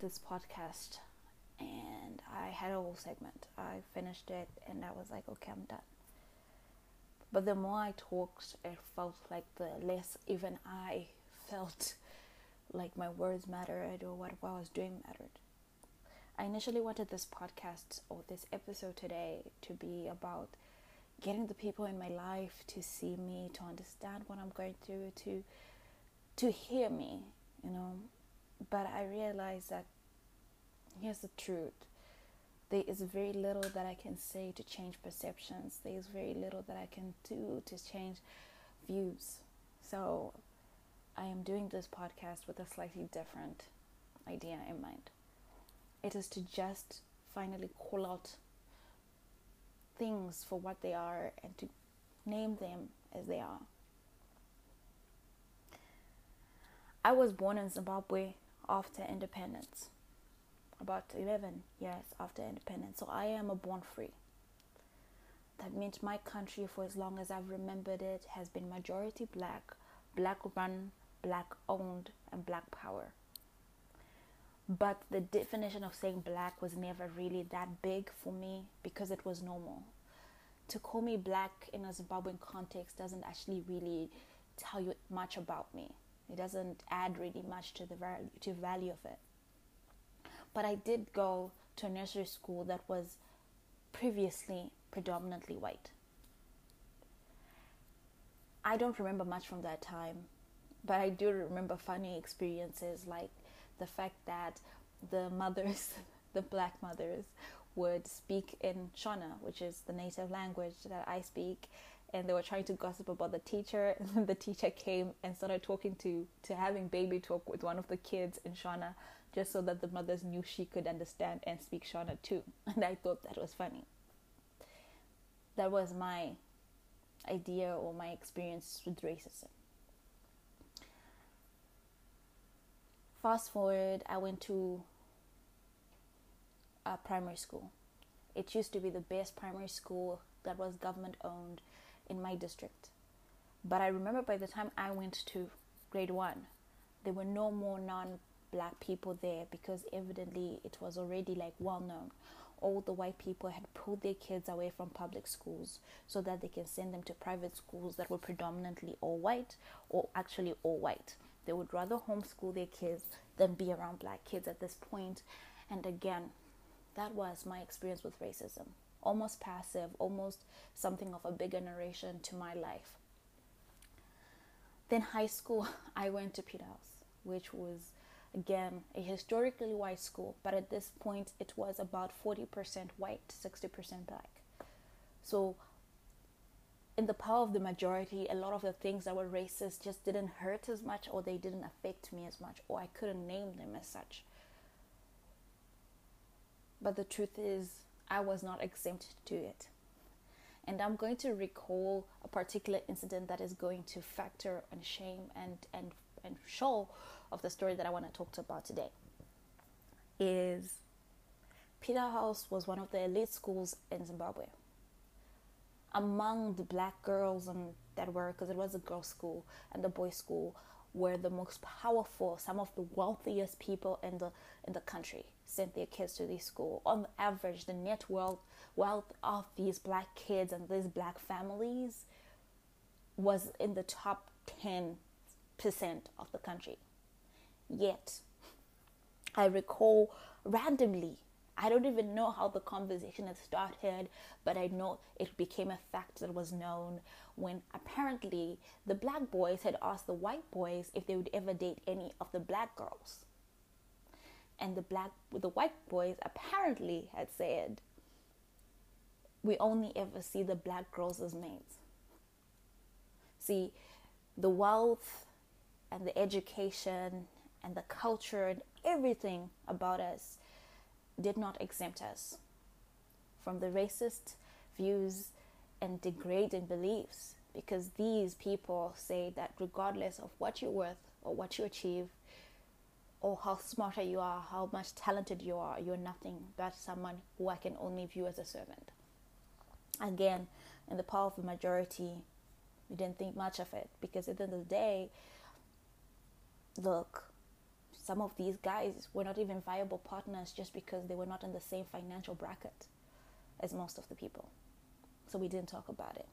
this podcast and I had a whole segment. I finished it and I was like, okay, I'm done. But the more I talked, it felt like the less even I felt like my words mattered or what, what I was doing mattered. I initially wanted this podcast or this episode today to be about getting the people in my life to see me, to understand what I'm going through, to to hear me, you know. But I realized that here's the truth. There is very little that I can say to change perceptions. There is very little that I can do to change views. So I am doing this podcast with a slightly different idea in mind. It is to just finally call out things for what they are and to name them as they are. I was born in Zimbabwe after independence, about 11 years after independence. So I am a born free. That means my country, for as long as I've remembered it, has been majority black, black run, black owned, and black power. But the definition of saying black was never really that big for me because it was normal. To call me black in a Zimbabwean context doesn't actually really tell you much about me. It doesn't add really much to the value, to value of it. But I did go to a nursery school that was previously predominantly white. I don't remember much from that time, but I do remember funny experiences like the fact that the mothers, the black mothers, would speak in Shona, which is the native language that I speak, and they were trying to gossip about the teacher. And the teacher came and started talking to to having baby talk with one of the kids in Shona, just so that the mothers knew she could understand and speak Shona too. And I thought that was funny. That was my idea or my experience with racism. Fast forward, I went to a primary school. It used to be the best primary school that was government owned in my district. But I remember by the time I went to grade one, there were no more non black people there because evidently it was already like well known. All the white people had pulled their kids away from public schools so that they can send them to private schools that were predominantly all white or actually all white. They would rather homeschool their kids than be around black kids at this point. And again, that was my experience with racism almost passive, almost something of a bigger narration to my life. Then, high school, I went to Peterhouse, which was again a historically white school, but at this point it was about 40% white, 60% black. So, in the power of the majority, a lot of the things that were racist just didn't hurt as much, or they didn't affect me as much, or I couldn't name them as such. But the truth is, I was not exempt to it. And I'm going to recall a particular incident that is going to factor and shame and, and, and show of the story that I want to talk about today. Is Peterhouse was one of the elite schools in Zimbabwe. Among the black girls and that were, because it was a girls' school and the boys' school, were the most powerful, some of the wealthiest people in the in the country sent their kids to this school. On average, the net wealth wealth of these black kids and these black families was in the top ten percent of the country. Yet, I recall randomly. I don't even know how the conversation had started, but I know it became a fact that was known when apparently the black boys had asked the white boys if they would ever date any of the black girls and the black the white boys apparently had said we only ever see the black girls as mates. See the wealth and the education and the culture and everything about us did not exempt us from the racist views and degrading beliefs because these people say that regardless of what you're worth or what you achieve or how smarter you are, how much talented you are, you're nothing but someone who I can only view as a servant. Again, in the power of the majority, we didn't think much of it because at the end of the day, look, some of these guys were not even viable partners just because they were not in the same financial bracket as most of the people. So we didn't talk about it.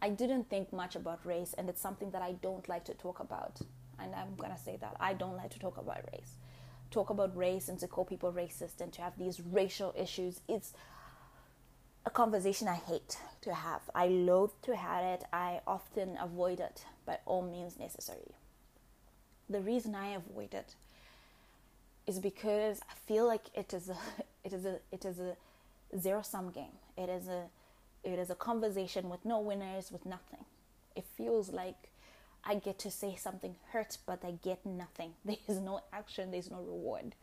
I didn't think much about race, and it's something that I don't like to talk about. And I'm to say that I don't like to talk about race. Talk about race and to call people racist and to have these racial issues. It's a conversation I hate to have. I loathe to have it. I often avoid it by all means necessary. The reason I avoid it is because I feel like it is a it is a it is a zero sum game. It is a it is a conversation with no winners, with nothing. It feels like I get to say something hurt, but I get nothing. There is no action, there's no reward.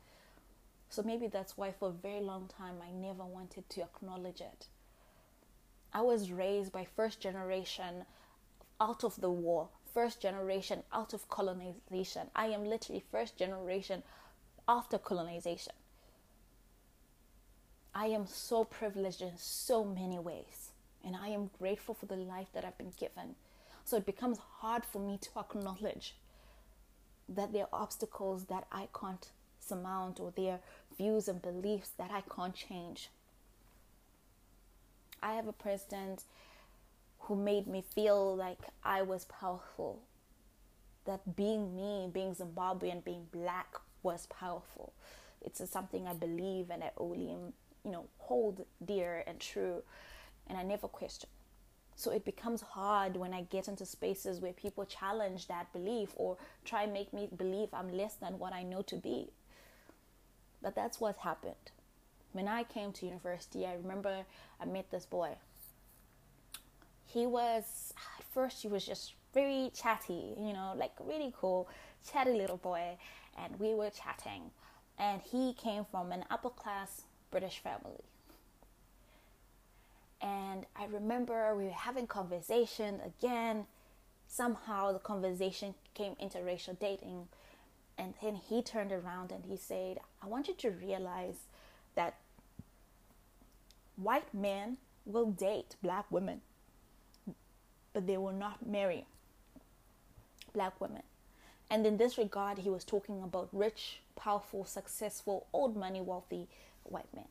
So maybe that's why for a very long time I never wanted to acknowledge it. I was raised by first generation out of the war, first generation out of colonization. I am literally first generation after colonization. I am so privileged in so many ways, and I am grateful for the life that I've been given. So it becomes hard for me to acknowledge that there are obstacles that I can't surmount or there are views and beliefs that I can't change. I have a president who made me feel like I was powerful. That being me, being Zimbabwean, being black was powerful. It's something I believe and I only you know hold dear and true and i never question so it becomes hard when i get into spaces where people challenge that belief or try and make me believe i'm less than what i know to be. But that's what happened. When i came to university i remember i met this boy. He was at first he was just very chatty you know like really cool chatty little boy. And we were chatting. And he came from an upper class British family. And I remember we were having conversation again. Somehow the conversation came interracial dating. And then he turned around and he said, I want you to realize that white men will date black women, but they will not marry black women. And in this regard, he was talking about rich, powerful, successful, old money, wealthy white man.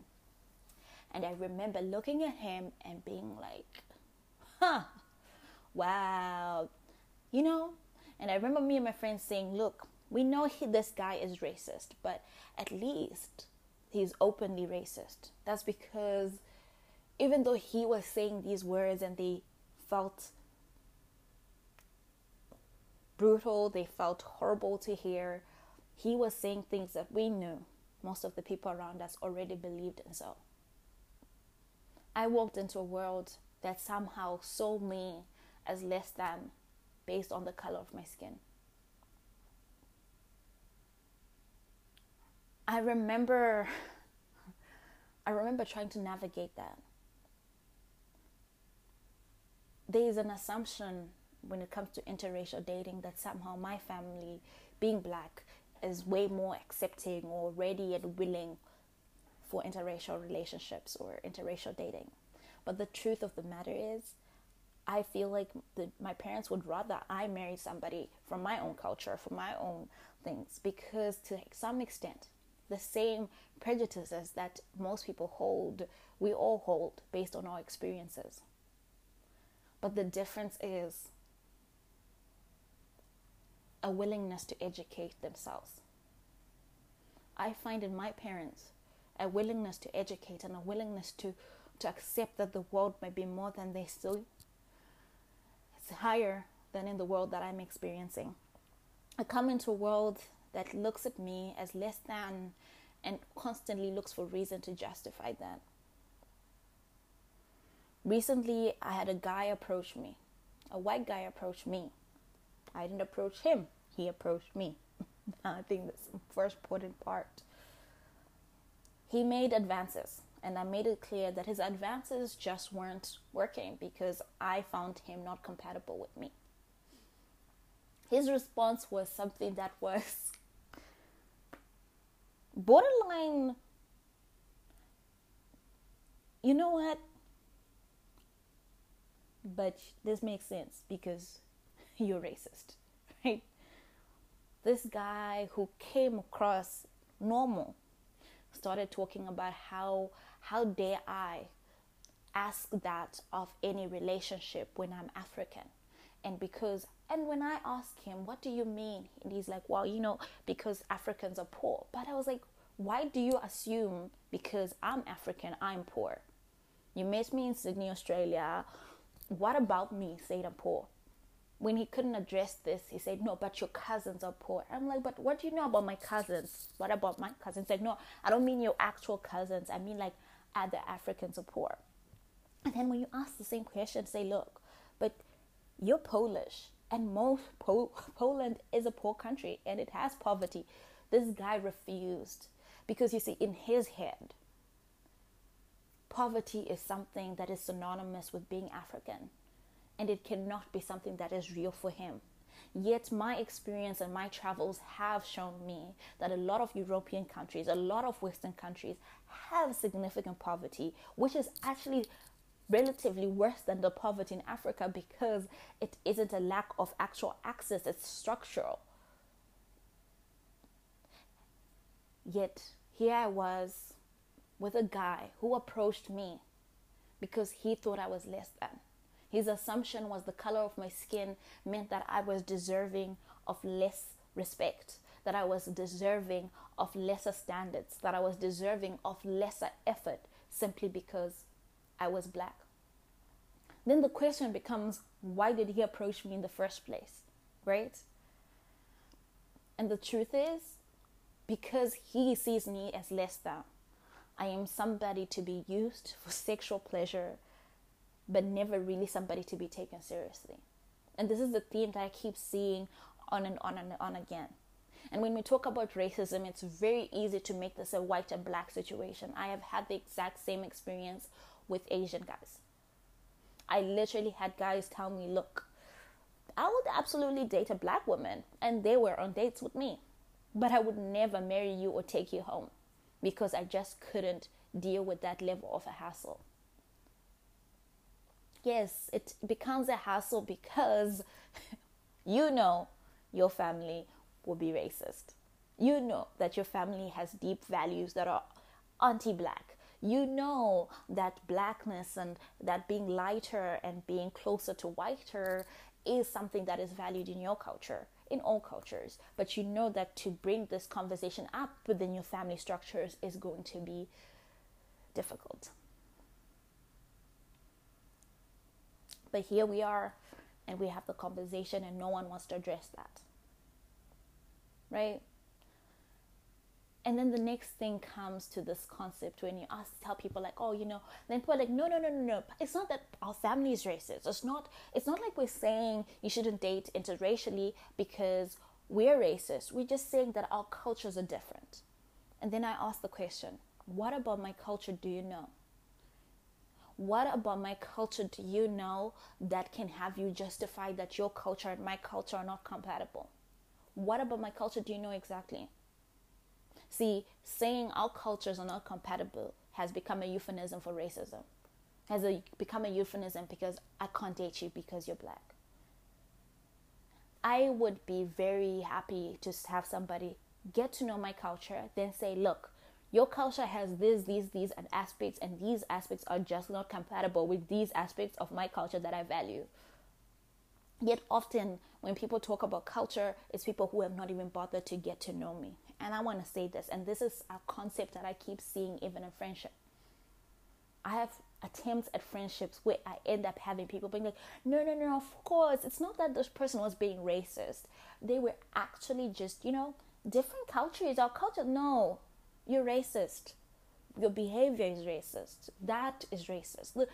And I remember looking at him and being like, huh, wow, you know? And I remember me and my friends saying, look, we know he, this guy is racist, but at least he's openly racist. That's because even though he was saying these words and they felt brutal, they felt horrible to hear, he was saying things that we knew most of the people around us already believed in so. I walked into a world that somehow saw me as less than based on the color of my skin. I remember I remember trying to navigate that. There is an assumption when it comes to interracial dating that somehow my family, being black, is way more accepting or ready and willing for interracial relationships or interracial dating. But the truth of the matter is, I feel like the, my parents would rather I marry somebody from my own culture, from my own things, because to some extent, the same prejudices that most people hold, we all hold based on our experiences. But the difference is a willingness to educate themselves. I find in my parents a willingness to educate and a willingness to, to accept that the world may be more than they still it's higher than in the world that I'm experiencing. I come into a world that looks at me as less than and constantly looks for reason to justify that. Recently, I had a guy approach me, a white guy approach me. I didn't approach him he approached me. I think that's the first important part. He made advances, and I made it clear that his advances just weren't working because I found him not compatible with me. His response was something that was borderline. You know what? But this makes sense because you're racist, right? this guy who came across normal started talking about how how dare I ask that of any relationship when I'm African. And because and when I ask him, what do you mean? And he's like, well, you know, because Africans are poor. But I was like, why do you assume because I'm African, I'm poor? You met me in Sydney, Australia. What about me saying I'm poor? When he couldn't address this, he said, No, but your cousins are poor. I'm like, But what do you know about my cousins? What about my cousins? Like, no, I don't mean your actual cousins. I mean, like, other Africans are poor. And then when you ask the same question, say, Look, but you're Polish, and most po- Poland is a poor country and it has poverty. This guy refused because you see, in his head, poverty is something that is synonymous with being African, and it cannot be something that is real for him. Yet, my experience and my travels have shown me that a lot of European countries, a lot of Western countries have significant poverty, which is actually relatively worse than the poverty in Africa because it isn't a lack of actual access, it's structural. Yet, here I was with a guy who approached me because he thought I was less than. His assumption was the color of my skin meant that I was deserving of less respect, that I was deserving of lesser standards, that I was deserving of lesser effort simply because I was black. Then the question becomes why did he approach me in the first place? Right? And the truth is, because he sees me as less than. I am somebody to be used for sexual pleasure, but never really somebody to be taken seriously. And this is the theme that I keep seeing on and on and on again. And when we talk about racism, it's very easy to make this a white and black situation. I have had the exact same experience with Asian guys. I literally had guys tell me, look, I would absolutely date a black woman, and they were on dates with me, but I would never marry you or take you home because I just couldn't deal with that level of a hassle. Yes, it becomes a hassle because you know your family will be racist. You know that your family has deep values that are anti black. You know that blackness and that being lighter and being closer to whiter is something that is valued in your culture in all cultures. But you know that to bring this conversation up within your family structures is going to be difficult. But here we are, and we have the conversation, and no one wants to address that. Right? And then the next thing comes to this concept when you ask, tell people like, oh, you know, then people are like, no, no, no, no, no. It's not that our family is racist. It's not. It's not like we're saying you shouldn't date interracially because we're racist. We're just saying that our cultures are different. And then I ask the question, what about my culture do you know? What about my culture do you know that can have you justify that your culture and my culture are not compatible? What about my culture do you know exactly? See, saying our cultures are not compatible has become a euphemism for racism. Has a, become a euphemism because I can't date you because you're black. I would be very happy to have somebody get to know my culture, then say, look, your culture has this, these, these, and aspects, and these aspects are just not compatible with these aspects of my culture that I value. Yet often when people talk about culture, it's people who have not even bothered to get to know me. And I want to say this, and this is a concept that I keep seeing even in friendship. I have attempts at friendships where I end up having people being like, no, no, no, of course. It's not that this person was being racist. They were actually just, you know, different cultures. Our culture, no, you're racist. Your behavior is racist. That is racist. The,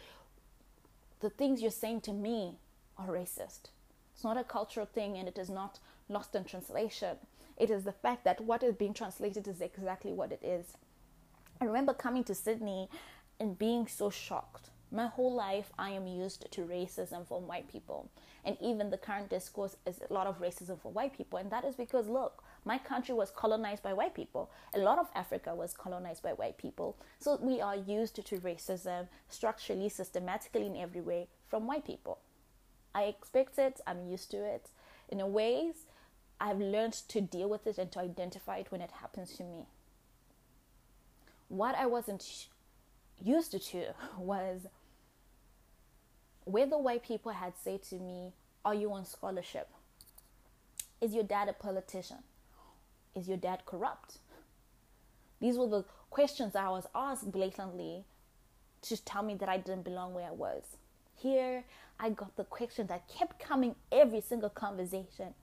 the things you're saying to me are racist. It's not a cultural thing and it is not lost in translation. It is the fact that what is being translated is exactly what it is. I remember coming to Sydney and being so shocked. My whole life, I am used to racism from white people. And even the current discourse is a lot of racism for white people. And that is because, look, my country was colonized by white people. A lot of Africa was colonized by white people. So we are used to racism structurally, systematically, in every way from white people. I expect it, I'm used to it. In a ways, I've learned to deal with it and to identify it when it happens to me. What I wasn't used to was where the white people had said to me, Are you on scholarship? Is your dad a politician? Is your dad corrupt? These were the questions I was asked blatantly to tell me that I didn't belong where I was. Here, I got the question that kept coming every single conversation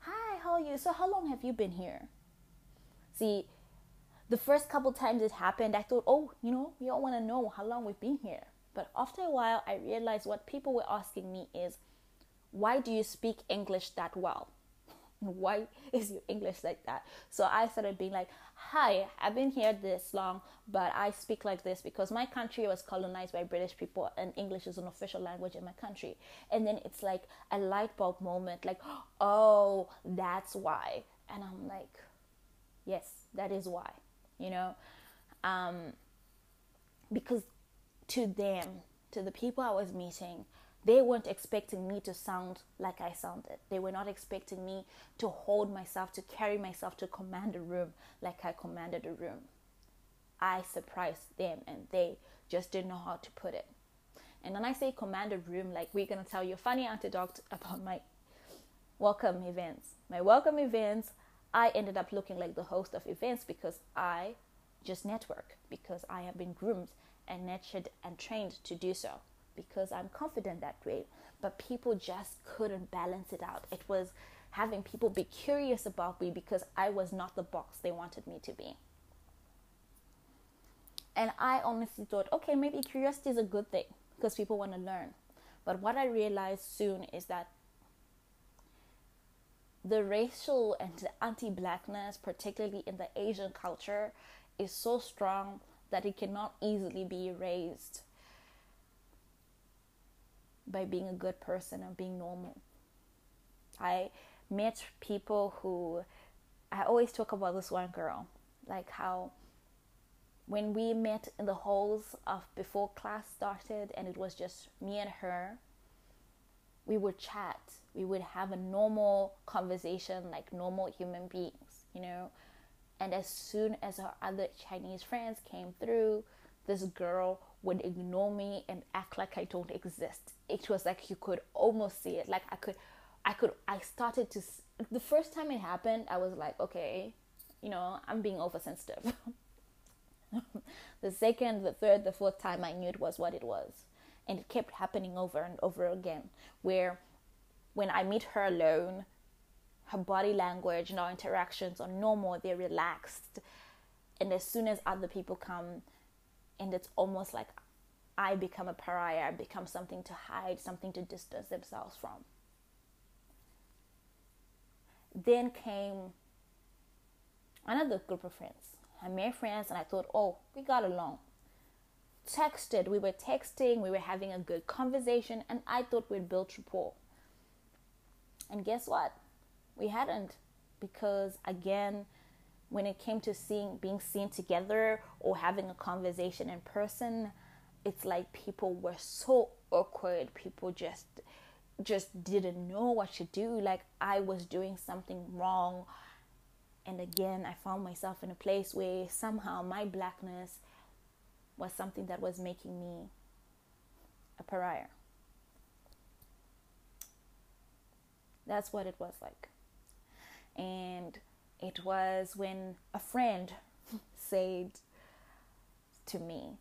Hi, how are you? So, how long have you been here? See, the first couple times it happened, I thought, oh, you know, you all want to know how long we've been here. But after a while, I realized what people were asking me is, why do you speak English that well? Why is your English like that? So I started being like, hi, I've been here this long, but I speak like this because my country was colonized by British people and English is an official language in my country. And then it's like a light bulb moment, like, oh, that's why. And I'm like, yes, that is why, you know? Um, because to them, to the people I was meeting, they weren't expecting me to sound like I sounded. They were not expecting me to hold myself, to carry myself, to command a room like I commanded a room. I surprised them and they just didn't know how to put it. And when I say command a room, like we're going to tell you a funny anecdote about my welcome events. My welcome events, I ended up looking like the host of events because I just network, because I have been groomed and nurtured and trained to do so because I'm confident that way. But people just couldn't balance it out. It was having people be curious about me because I was not the box they wanted me to be. And I honestly thought, okay, maybe curiosity is a good thing because people want to learn. But what I realized soon is that the racial and anti blackness, particularly in the Asian culture, is so strong that it cannot easily be erased by being a good person and being normal. I met people who I always talk about this one girl, like how when we met in the halls of before class started and it was just me and her, we would chat. We would have a normal conversation like normal human beings, you know. And as soon as our other Chinese friends came through, this girl would ignore me and act like I don't exist. It was like you could almost see it. Like I could, I could, I started to. The first time it happened, I was like, okay, you know, I'm being oversensitive. the second, the third, the fourth time, I knew it was what it was. And it kept happening over and over again. Where when I meet her alone, her body language and our interactions are normal, they're relaxed. And as soon as other people come, and it's almost like I become a pariah, I become something to hide, something to distance themselves from. Then came another group of friends. I made friends and I thought, oh, we got along. Texted, we were texting, we were having a good conversation, and I thought we'd build rapport. And guess what? We hadn't because, again, when it came to seeing being seen together or having a conversation in person it's like people were so awkward. People just just didn't know what to do. Like i was doing something wrong. And again i found myself in a place where somehow my blackness was something that was making me a pariah. That's what it was like. And it was when a friend said to me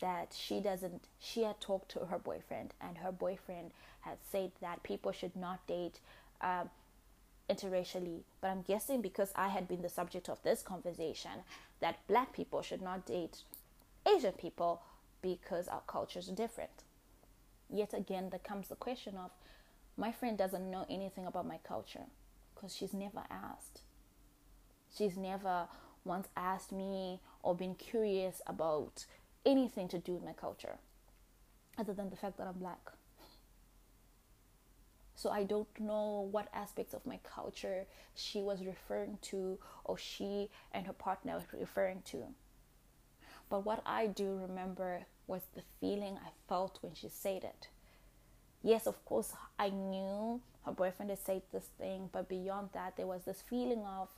that she doesn't she had talked to her boyfriend and her boyfriend had said that people should not date um, interracially. But i'm guessing because i had been the subject of this conversation that black people should not date asian people because our cultures are different. Yet again there comes the question of my friend doesn't know anything about my culture because she's never asked. She's never once asked me or been curious about anything to do with my culture other than the fact that I'm black. So I don't know what aspects of my culture she was referring to or she and her partner were referring to. But what I do remember was the feeling I felt when she said it. Yes, of course, I knew her boyfriend had said this thing, but beyond that, there was this feeling of,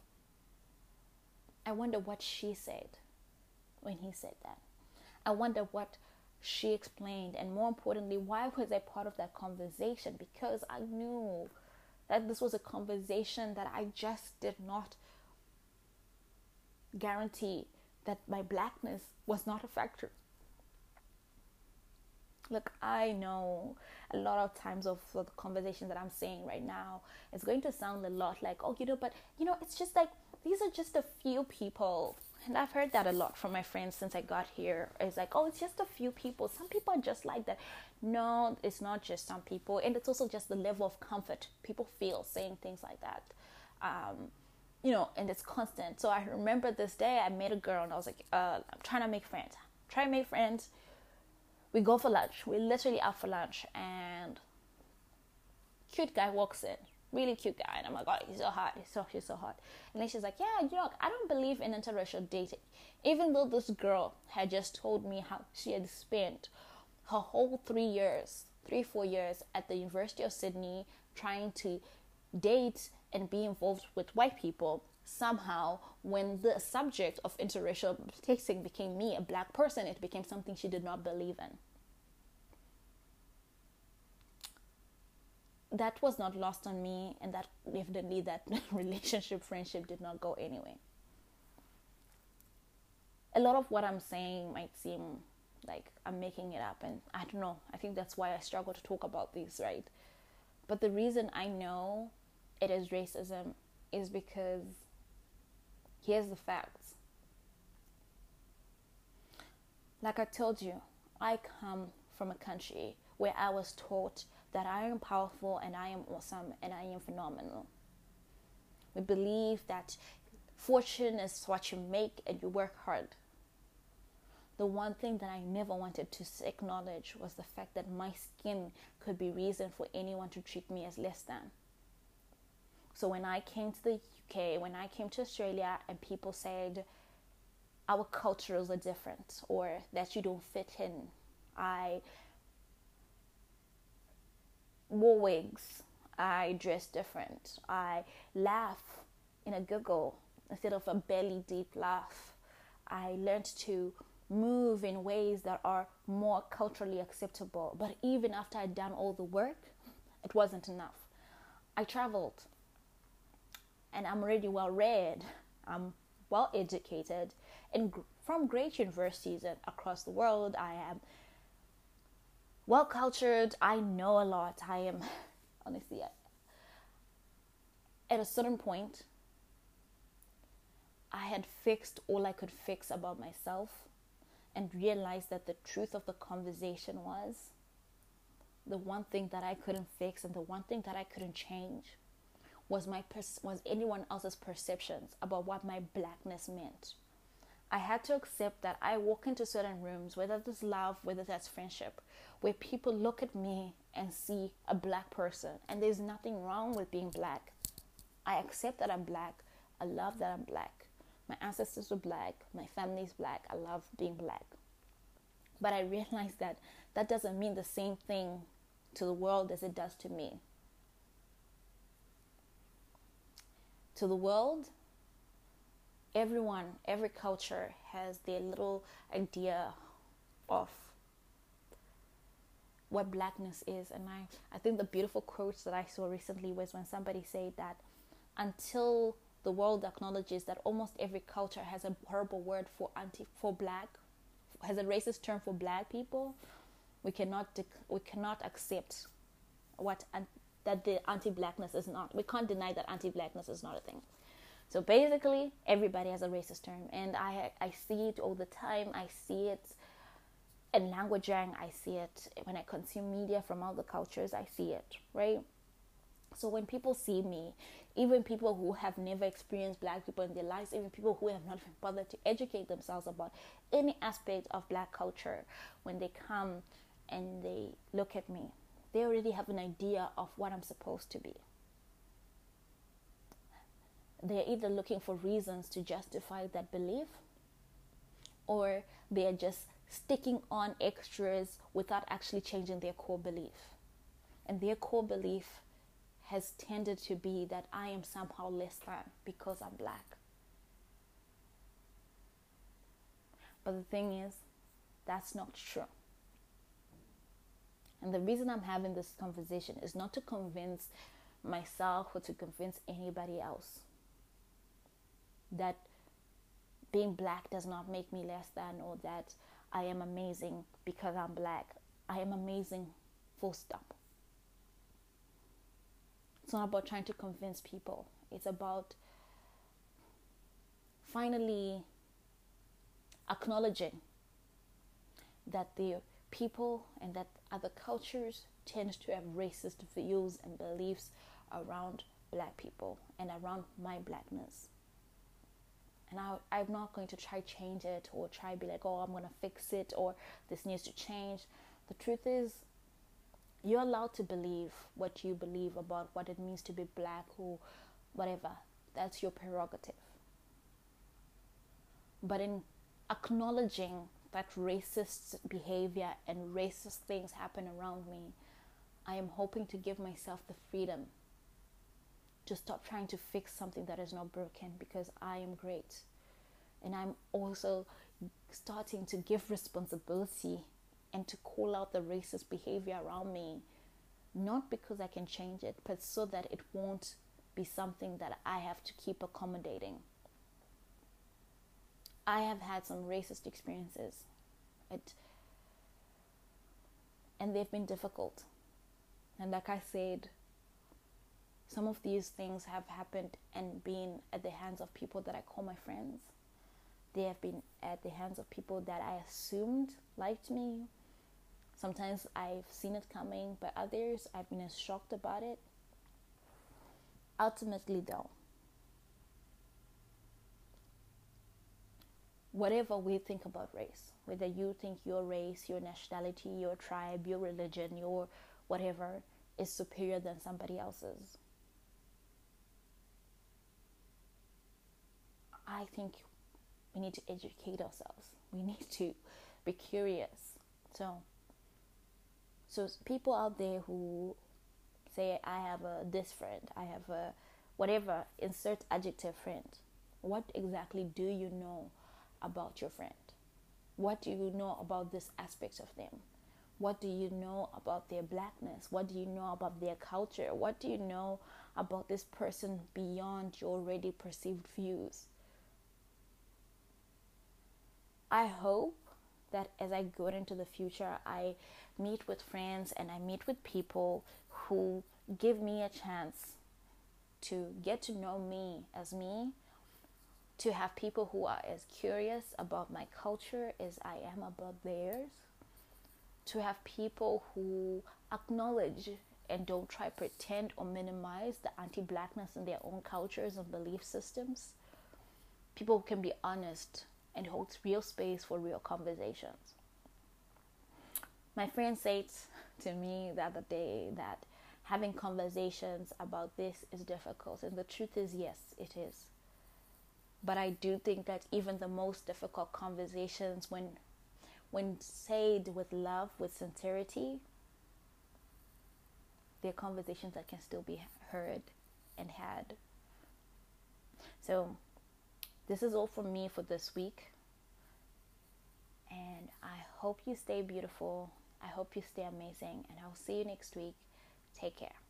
I wonder what she said when he said that. I wonder what she explained, and more importantly, why was I part of that conversation? Because I knew that this was a conversation that I just did not guarantee that my blackness was not a factor. Look, I know a lot of times of the conversation that I'm saying right now, it's going to sound a lot like, oh, you know, but you know, it's just like these are just a few people. And I've heard that a lot from my friends since I got here. It's like, oh, it's just a few people. Some people are just like that. No, it's not just some people. And it's also just the level of comfort people feel saying things like that. Um, you know, and it's constant. So I remember this day I met a girl and I was like, uh, I'm trying to make friends. Try to make friends we go for lunch. We're literally out for lunch, and cute guy walks in, really cute guy, and I'm like, oh, he's so hot, he's so he's so hot. And then she's like, yeah, you know, I don't believe in interracial dating, even though this girl had just told me how she had spent her whole three years, three four years at the University of Sydney trying to date and be involved with white people somehow when the subject of interracial dating became me a black person it became something she did not believe in. That was not lost on me and that evidently that relationship friendship did not go anyway a lot of what i'm saying might seem like i'm making it up and i don't know. I think that's why i struggle to talk about these right? But the reason i know it is racism is because Here's the facts. Like I told you, I come from a country where I was taught that I am powerful and I am awesome and I am phenomenal. We believe that fortune is what you make and you work hard. The one thing that I never wanted to acknowledge was the fact that my skin could be reason for anyone to treat me as less than. So when I came to the UK, when I came to Australia and people said our cultures are different or that you don't fit in, I wore wigs, I dress different, I laugh in a giggle instead of a belly deep laugh. I learned to move in ways that are more culturally acceptable. But even after I'd done all the work, it wasn't enough. I traveled and I'm already well read, I'm well educated, and from great universities across the world. I am well cultured. I know a lot. I am honestly at a certain point. I had fixed all I could fix about myself and realized that the truth of the conversation was the one thing that I couldn't fix and the one thing that I couldn't change was my pers- was anyone else's perceptions about what my blackness meant. I had to accept that I walk into certain rooms, whether that's love, whether that's friendship, where people look at me and see a black person, and there's nothing wrong with being black. I accept that I'm black. I love that I'm black. My ancestors were black. My family's black. I love being black. But I realized that that doesn't mean the same thing to the world as it does to me. To the world, everyone, every culture has their little idea of what blackness is. And I, I think the beautiful quotes that I saw recently was when somebody said that until the world acknowledges that almost every culture has a horrible word for anti for black, has a racist term for black people, we cannot dec- we cannot accept what that the anti-blackness is not. We can't deny that anti-blackness is not a thing. So basically, everybody has a racist term, and I I see it all the time. I see it in languaging. I see it when I consume media from other cultures. I see it right. So when people see me, even people who have never experienced black people in their lives, even people who have not even bothered to educate themselves about any aspect of black culture, when they come and they look at me, they already have an idea of what I'm supposed to be. They're either looking for reasons to justify that belief or they're just sticking on extras without actually changing their core belief. And their core belief has tended to be that I am somehow less than because I'm black. But the thing is, that's not true. And the reason I'm having this conversation is not to convince myself or to convince anybody else that being black does not make me less than or that I am amazing because I'm black. I am amazing, full stop. It's not about trying to convince people, it's about finally acknowledging that the people and that other cultures tend to have racist views and beliefs around black people and around my blackness. And I, i'm not going to try change it or try be like oh i'm going to fix it or this needs to change. The truth is you're allowed to believe what you believe about what it means to be black or whatever. That's your prerogative. But in acknowledging that racist behavior and racist things happen around me i am hoping to give myself the freedom to stop trying to fix something that is not broken because I am great. And I'm also starting to give responsibility and to call out the racist behavior around me, not because I can change it, but so that it won't be something that I have to keep accommodating. I have had some racist experiences. It, and they've been difficult. And like I said, some of these things have happened and been at the hands of people that I call my friends. They have been at the hands of people that I assumed liked me. Sometimes I've seen it coming, but others I've been as shocked about it. Ultimately, though, whatever we think about race, whether you think your race, your nationality, your tribe, your religion, your whatever is superior than somebody else's, I think we need to educate ourselves. We need to be curious. So, so people out there who say, I have a this friend, I have a whatever, insert adjective friend. What exactly do you know about your friend? What do you know about this aspect of them? What do you know about their blackness? What do you know about their culture? What do you know about this person beyond your already perceived views? I hope that as I go into the future, I meet with friends and I meet with people who give me a chance to get to know me as me, to have people who are as curious about my culture as I am about theirs, to have people who acknowledge and don't try to pretend or minimize the anti-blackness in their own cultures and belief systems. People who can be honest and holds real space for real conversations. My friend said to me the other day that having conversations about this is difficult, and the truth is, yes, it is. But I do think that even the most difficult conversations, when when said with love, with sincerity, they're conversations that can still be heard and had. So this is all from me for this week. And I hope you stay beautiful. I hope you stay amazing. And I'll see you next week. Take care.